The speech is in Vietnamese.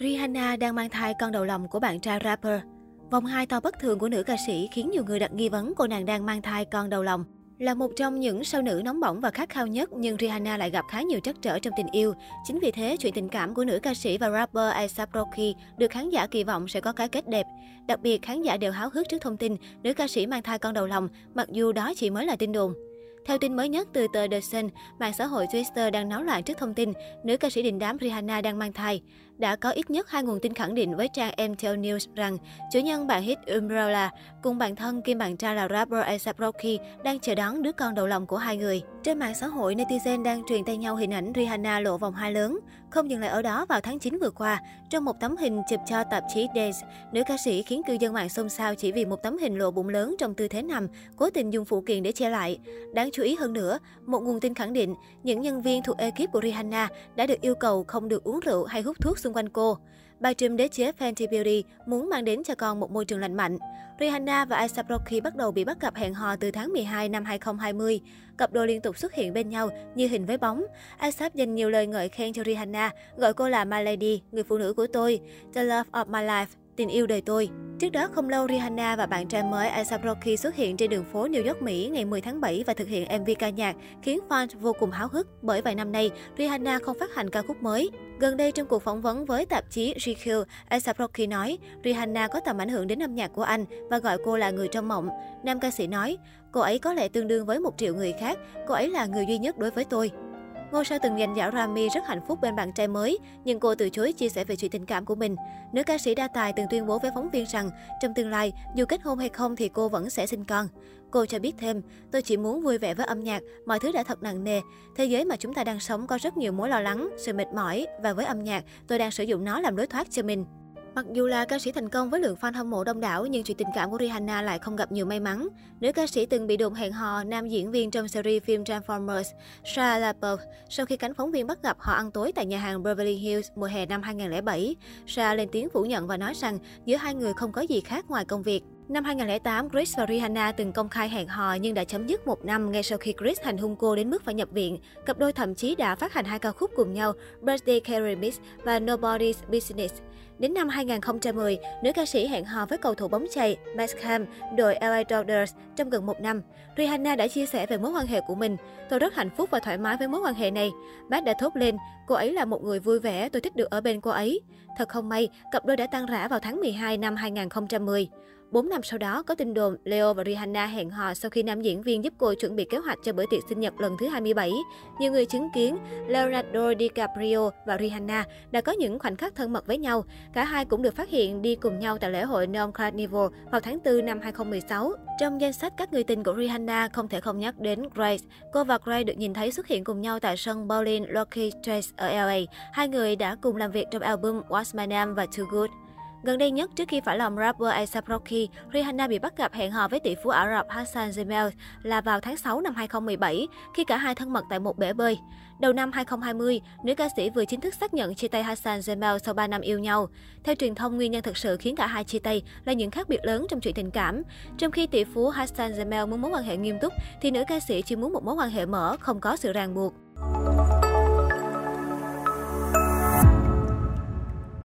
Rihanna đang mang thai con đầu lòng của bạn trai rapper. Vòng hai to bất thường của nữ ca sĩ khiến nhiều người đặt nghi vấn cô nàng đang mang thai con đầu lòng. Là một trong những sao nữ nóng bỏng và khát khao nhất, nhưng Rihanna lại gặp khá nhiều trắc trở trong tình yêu. Chính vì thế, chuyện tình cảm của nữ ca sĩ và rapper A$AP Rocky được khán giả kỳ vọng sẽ có cái kết đẹp. Đặc biệt, khán giả đều háo hức trước thông tin nữ ca sĩ mang thai con đầu lòng, mặc dù đó chỉ mới là tin đồn. Theo tin mới nhất từ tờ The Sun, mạng xã hội Twitter đang náo loạn trước thông tin nữ ca sĩ đình đám Rihanna đang mang thai. Đã có ít nhất hai nguồn tin khẳng định với trang MTL News rằng chủ nhân bản hit Umbrella cùng bạn thân kim bạn trai là rapper A$AP Rocky đang chờ đón đứa con đầu lòng của hai người. Trên mạng xã hội, netizen đang truyền tay nhau hình ảnh Rihanna lộ vòng hai lớn. Không dừng lại ở đó, vào tháng 9 vừa qua, trong một tấm hình chụp cho tạp chí days nữ ca sĩ khiến cư dân mạng xôn xao chỉ vì một tấm hình lộ bụng lớn trong tư thế nằm, cố tình dùng phụ kiện để che lại. Đáng chú ý hơn nữa, một nguồn tin khẳng định những nhân viên thuộc ekip của Rihanna đã được yêu cầu không được uống rượu hay hút thuốc xung quanh cô. Bà trùm đế chế Fenty Beauty muốn mang đến cho con một môi trường lành mạnh. Rihanna và A$AP Rocky bắt đầu bị bắt gặp hẹn hò từ tháng 12 năm 2020. Cặp đôi liên tục xuất hiện bên nhau như hình với bóng. A$AP dành nhiều lời ngợi khen cho Rihanna, gọi cô là My Lady, người phụ nữ của tôi, The Love of My Life, tình yêu đời tôi. Trước đó không lâu, Rihanna và bạn trai mới A$AP Rocky xuất hiện trên đường phố New York, Mỹ ngày 10 tháng 7 và thực hiện MV ca nhạc, khiến fans vô cùng háo hức bởi vài năm nay, Rihanna không phát hành ca khúc mới. Gần đây trong cuộc phỏng vấn với tạp chí GQ, A$AP Rocky nói Rihanna có tầm ảnh hưởng đến âm nhạc của anh và gọi cô là người trong mộng. Nam ca sĩ nói, cô ấy có lẽ tương đương với một triệu người khác, cô ấy là người duy nhất đối với tôi. Ngôi sao từng dành dạo Rami rất hạnh phúc bên bạn trai mới, nhưng cô từ chối chia sẻ về chuyện tình cảm của mình. Nữ ca sĩ đa tài từng tuyên bố với phóng viên rằng, trong tương lai, dù kết hôn hay không thì cô vẫn sẽ sinh con. Cô cho biết thêm, tôi chỉ muốn vui vẻ với âm nhạc, mọi thứ đã thật nặng nề. Thế giới mà chúng ta đang sống có rất nhiều mối lo lắng, sự mệt mỏi, và với âm nhạc, tôi đang sử dụng nó làm lối thoát cho mình. Mặc dù là ca sĩ thành công với lượng fan hâm mộ đông đảo, nhưng chuyện tình cảm của Rihanna lại không gặp nhiều may mắn. Nữ ca sĩ từng bị đồn hẹn hò nam diễn viên trong series phim Transformers, Shia LaBeouf, sau khi cánh phóng viên bắt gặp họ ăn tối tại nhà hàng Beverly Hills mùa hè năm 2007. Shia lên tiếng phủ nhận và nói rằng giữa hai người không có gì khác ngoài công việc. Năm 2008, Chris và Rihanna từng công khai hẹn hò nhưng đã chấm dứt một năm ngay sau khi Chris hành hung cô đến mức phải nhập viện. Cặp đôi thậm chí đã phát hành hai ca khúc cùng nhau, Birthday Carry Miss và Nobody's Business. Đến năm 2010, nữ ca sĩ hẹn hò với cầu thủ bóng chày Max Ham, đội LA Dodgers trong gần một năm. Rihanna đã chia sẻ về mối quan hệ của mình. Tôi rất hạnh phúc và thoải mái với mối quan hệ này. Max đã thốt lên, cô ấy là một người vui vẻ, tôi thích được ở bên cô ấy. Thật không may, cặp đôi đã tan rã vào tháng 12 năm 2010. 4 năm sau đó, có tin đồn Leo và Rihanna hẹn hò sau khi nam diễn viên giúp cô chuẩn bị kế hoạch cho bữa tiệc sinh nhật lần thứ 27. Nhiều người chứng kiến Leonardo DiCaprio và Rihanna đã có những khoảnh khắc thân mật với nhau. Cả hai cũng được phát hiện đi cùng nhau tại lễ hội Neon Carnival vào tháng 4 năm 2016. Trong danh sách các người tình của Rihanna, không thể không nhắc đến Grace. Cô và Grace được nhìn thấy xuất hiện cùng nhau tại sân bowling Lucky Trace ở LA. Hai người đã cùng làm việc trong album What's My Name và Too Good. Gần đây nhất, trước khi phải lòng rapper A$AP Rocky, Rihanna bị bắt gặp hẹn hò với tỷ phú Ả Rập Hassan Jamel là vào tháng 6 năm 2017, khi cả hai thân mật tại một bể bơi. Đầu năm 2020, nữ ca sĩ vừa chính thức xác nhận chia tay Hassan Jamel sau 3 năm yêu nhau. Theo truyền thông, nguyên nhân thực sự khiến cả hai chia tay là những khác biệt lớn trong chuyện tình cảm. Trong khi tỷ phú Hassan Jamel muốn mối quan hệ nghiêm túc, thì nữ ca sĩ chỉ muốn một mối quan hệ mở, không có sự ràng buộc.